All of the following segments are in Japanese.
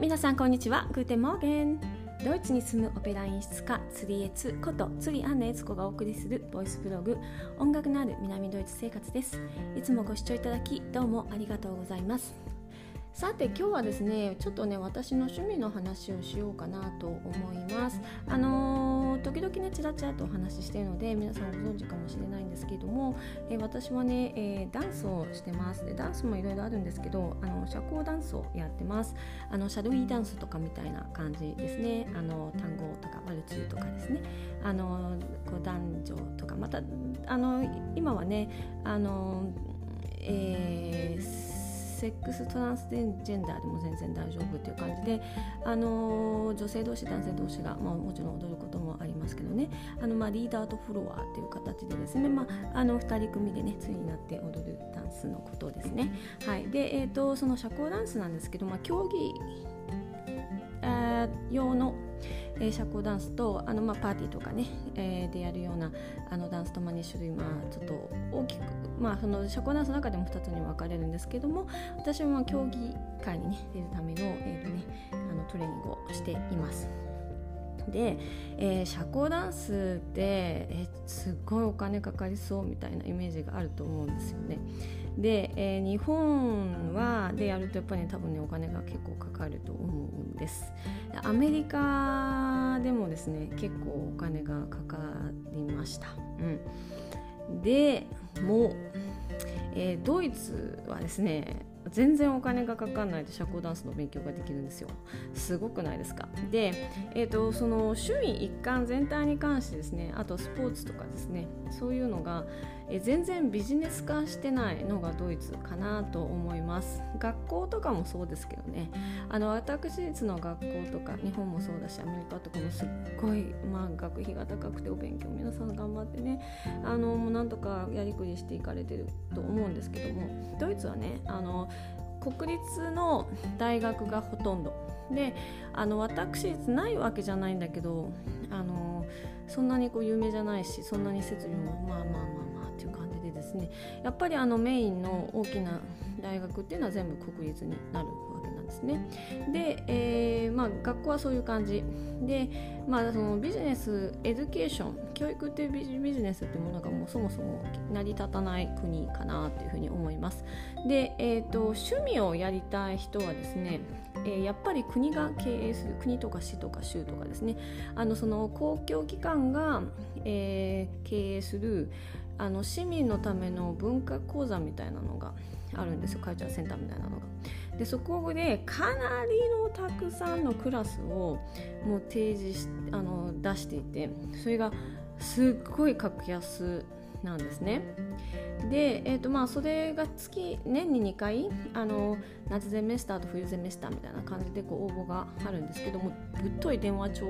皆さんこんにちは。 Guten Morgen。ドイツに住むオペラ演出家釣りエツこと釣りアンナエツコがお送りするボイスブログ音楽のある南ドイツ生活です。いつもご視聴いただきどうもありがとうございます。さて今日はですねちょっとね私の趣味の話をしようかなと思います。あのー、時々ねちらちらとお話ししているので皆さんご存知かもしれないんですけれども、えー、私はね、えー、ダンスをしてます。でダンスもいろいろあるんですけどあの社交ダンスをやってます。あのシャドウィーダンスとかみたいな感じですね。あの単語とかワルツとかですね。あのこう男女とかまたあの今はねあのえーセックストランスジェンダーでも全然大丈夫っていう感じで、あの女性同士男性同士が、まあ、もちろん踊ることもありますけどね。あの、まあ、リーダーとフロアっていう形でですね、まあ、あの2人組でねついになって踊るダンスのことですね。はい、で、えーと、その社交ダンスなんですけど、まあ、競技用のえー、社交ダンスとあの、まあ、パーティーとかね、えー、でやるようなあのダンスと、まあ、2種類、まあ、ちょっと大きく、まあ、その社交ダンスの中でも2つに分かれるんですけども私はまあ競技会に、ね、出るための,、えーとね、あのトレーニングをしています。で、えー、社交ダンスって、えー、すごいお金かかりそうみたいなイメージがあると思うんですよね。で、えー、日本はでやるとやっぱり、ね、多分ねお金が結構かかると思うんです。アメリカでもですね結構お金がかかりました、うん、でもう、えー、ドイツはですね全然お金がかかんないで社交ダンスの勉強ができるんですよ。すごくないですか？で、えーと、その趣味一貫全体に関してですねあとスポーツとかですねそういうのが、え全然ビジネス化してないのがドイツかなと思います。学校とかもそうですけどね。あの私立の学校とか日本もそうだしアメリカとかもすっごい、まあ、学費が高くてお勉強皆さん頑張ってねあのもうなんとかやりくりしていかれてると思うんですけどもドイツはねあの国立の大学がほとんど。であの私立ないわけじゃないんだけどあのそんなにこう有名じゃないしそんなに設備もまあまあまあまあっていう感じでですね。やっぱりあのメインの大きな大学っていうのは全部国立になるわけなんですね。で、えーまあ、学校はそういう感じで、まあ、そのビジネスエデュケーション教育っていうビジネスっていうものがもうそもそも成り立たない国かなっていうふうに思います。で、えーと、趣味をやりたい人はですねえー、やっぱり国が経営する国とか市とか州とかですねあのその公共機関が、えー、経営するあの市民のための文化講座みたいなのがあるんですよカルチャーセンターみたいなのが。でそこでかなりのたくさんのクラスをもう提示しあの出していてそれがすっごい格安なんですね。で、えーとまあ、それが月年に2回あの夏ゼメスターと冬ゼメスターみたいな感じでこう応募があるんですけどもぶっとい電話帳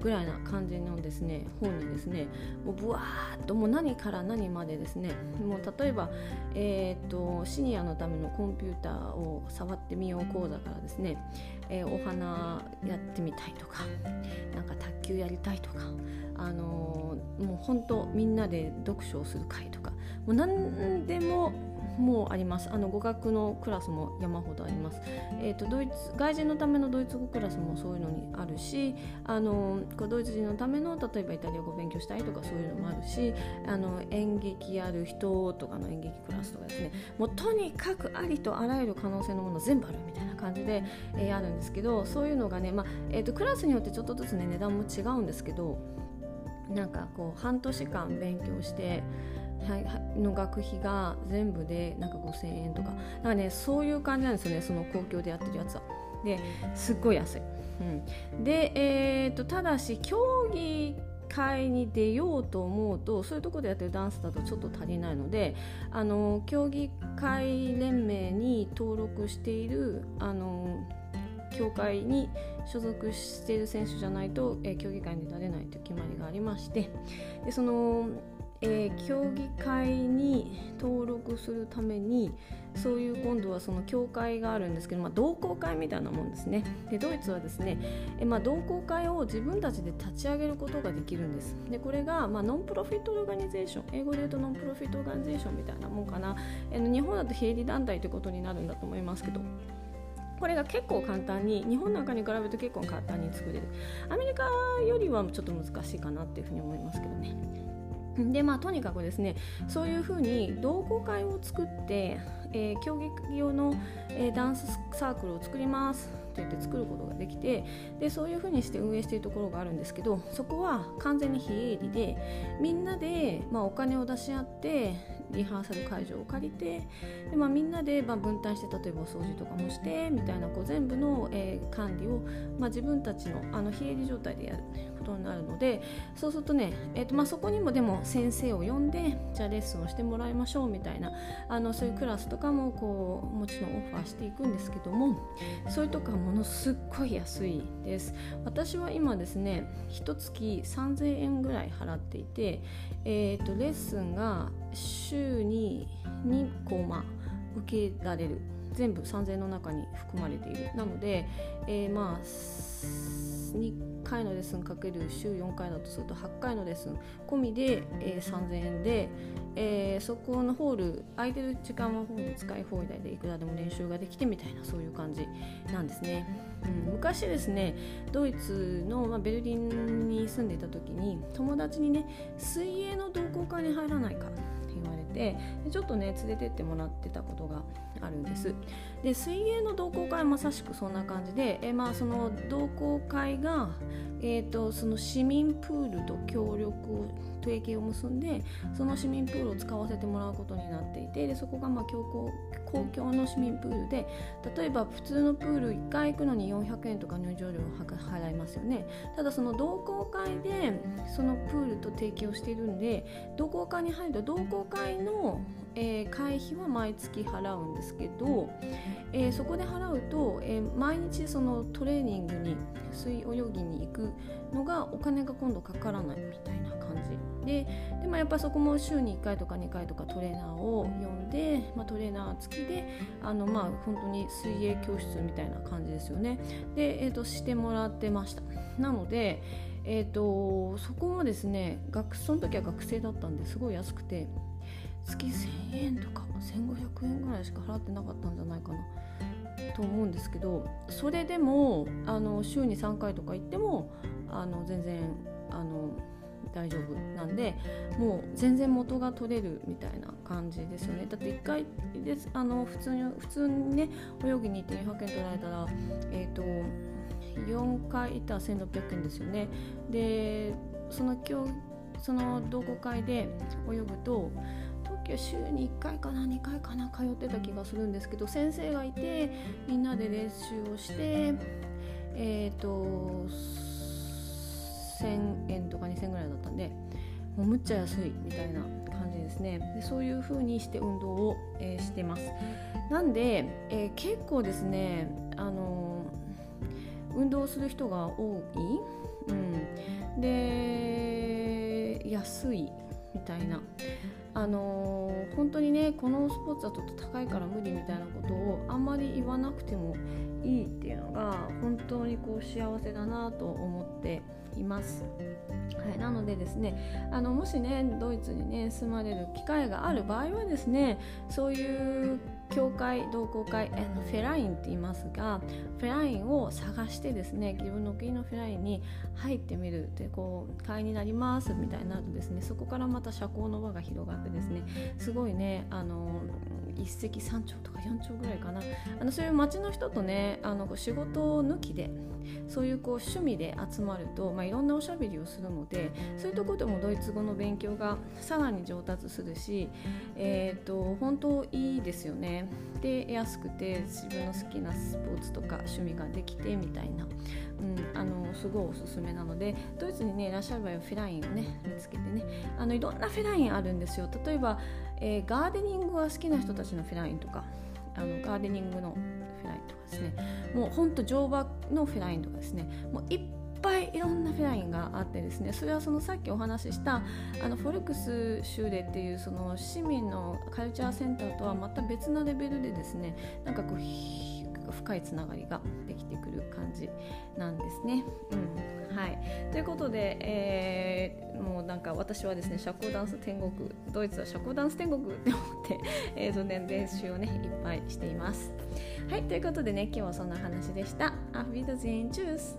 ぐらいな感じのですね本にですねもうぶわーっともう何から何までですねもう例えば、えーと、シニアのためのコンピューターを触ってみよう講座からですね、えー、お花やってみたいとかなんか卓球やりたいとかあのー、もう本当みんなで読書をする会とか。もう何でももうあります。あの語学のクラスも山ほどあります、えーと、ドイツ外人のためのドイツ語クラスもそういうのにあるしあのドイツ人のための例えばイタリア語勉強したいとかそういうのもあるしあの演劇やる人とかの演劇クラスとかですね。もうとにかくありとあらゆる可能性のもの全部あるみたいな感じで、えー、あるんですけどそういうのがね、まあえーとクラスによってちょっとずつね値段も違うんですけどなんかこう半年間勉強しての学費が全部でなんか5000円とかなんかねそういう感じなんですよねその公共でやってるやつは。ですっごい安い。うん、で、えーと、ただし競技会に出ようと思うとそういうところでやってるダンスだとちょっと足りないのであの競技会連盟に登録しているあの協会に所属している選手じゃないと、えー、競技会に出られないという決まりがありましてでそのえー、競技会に登録するためにそういう今度はその協会があるんですけど、まあ、同好会みたいなもんですね。でドイツはですね、えまあ、同好会を自分たちで立ち上げることができるんです。でこれが、まあ、 non-profit organization 英語で言うと non-profit organization みたいなもんかな、えー、日本だと非営利団体ということになるんだと思いますけど。これが結構簡単に日本なんかに比べると結構簡単に作れる。アメリカよりはちょっと難しいかなっていうふうに思いますけどね。でまあとにかくですねそういうふうに同好会を作って、えー、競技用の、えー、ダンスサークルを作りますと言って作ることができてでそういうふうにして運営しているところがあるんですけどそこは完全に非営利でみんなで、まあ、お金を出し合ってリハーサル会場を借りてで、まあ、みんなで、まあ、分担して例えばお掃除とかもしてみたいなこう全部の、えー、管理を、まあ、自分たちのあの非営利状態でやる。ことになるのでそうするとね、えーとまあ、そこにもでも先生を呼んでじゃあレッスンをしてもらいましょうみたいなあのそういうクラスとかもこうもちろんオファーしていくんですけどもそういうとこはものすっごい安いです。私は今ですね一月3000円ぐらい払っていて、えーと、レッスンが週に2個ま受けられる。全部3000円の中に含まれている。なので、えー、まあ2回のレッスンかける週4回だとすると8回のレッスン込みで、えー、3000円で、えー、そこのホール空いてる時間はホール使い放題でいくらでも練習ができてみたいなそういう感じなんですね、うん、昔ですねドイツの、まあ、ベルリンに住んでいた時に友達にね水泳の同好会に入らないかって言われてちょっとね連れてってもらってたことがあるんです。で水泳の同好会はまさしくそんな感じで、えまあ、その同好会が、えーと、その市民プールと協力を提携を結んでその市民プールを使わせてもらうことになっていてでそこがまあ公共の市民プールで例えば普通のプール1回行くのに400円とか入場料を払いますよね。ただその同好会でそのプールと提携をしているんで同好会に入ると同好会のえー、会費は毎月払うんですけど、えー、そこで払うと、えー、毎日そのトレーニングに水泳ぎに行くのがお金が今度かからないみたいな感じ。ででもやっぱそこも週に1回とか2回とかトレーナーを呼んで、まあ、トレーナー付きであのまあ本当に水泳教室みたいな感じですよね。で、えーと、してもらってました。なのでえーとそこもですね学その時は学生だったんですごい安くて月1000円とか1500円ぐらいしか払ってなかったんじゃないかな。と思うんですけどそれでもあの週に3回とか行ってもあの全然あの大丈夫なんでもう全然元が取れるみたいな感じですよね。だって1回ですあの普通に普通にね泳ぎに行って200円取られたらえっ、ー、と4回行ったら1600円ですよね。でその今日その同好会で泳ぐと時は週に1回かな2回かな通ってた気がするんですけど先生がいてみんなで練習をしてえっ、ー、と1000円とか2000円ぐらいだったんでもうむっちゃ安いみたいな感じですね。でそういう風にして運動を、えー、してます。なんで、えー、結構ですねあの運動する人が多い、うん、で安いみたいなあのー、本当にねこのスポーツはちょっと高いから無理みたいなことをあんまり言わなくてもいいっていうのが本当にこう幸せだなと思っています。はい、なのでですねあのもしねドイツにね住まれる機会がある場合はですねそういう教会同好会あのフェラインって言いますがフェラインを探してですね自分の国のフェラインに入ってみるでこう会員になりますみたいになるとですねそこからまた社交の輪が広がってですねすごいねあの一石三鳥とか4丁ぐらいかなあのそういう町の人とねあの仕事抜きでそういうこう趣味で集まると、まあ、いろんなおしゃべりをするのでそういうところでもドイツ語の勉強がさらに上達するし、えーと、本当いいですよね。で安くて自分の好きなスポーツとか趣味ができてみたいな、うん、あのすごいおすすめなのでドイツにねいらっしゃる場合はフェラインをね見つけてね。あのいろんなフェラインあるんですよ。例えばえー、ガーデニングが好きな人たちのフェラインとかあのガーデニングのフェラインとかですね。もうほんと乗馬のフェラインとかですね。もういっぱいいろんなフェラインがあってですね。それはそのさっきお話ししたあのフォルクス州でっていうその市民のカルチャーセンターとはまた別なレベルでですねなんかこう深いつながりができてくる感じなんですね。うんはい、ということで、えー、もうなんか私はですね社交ダンス天国ドイツは社交ダンス天国って思って、えーとね、練習をねいっぱいしています。はいということでね今日はそんな話でした。アフビドゼンチュース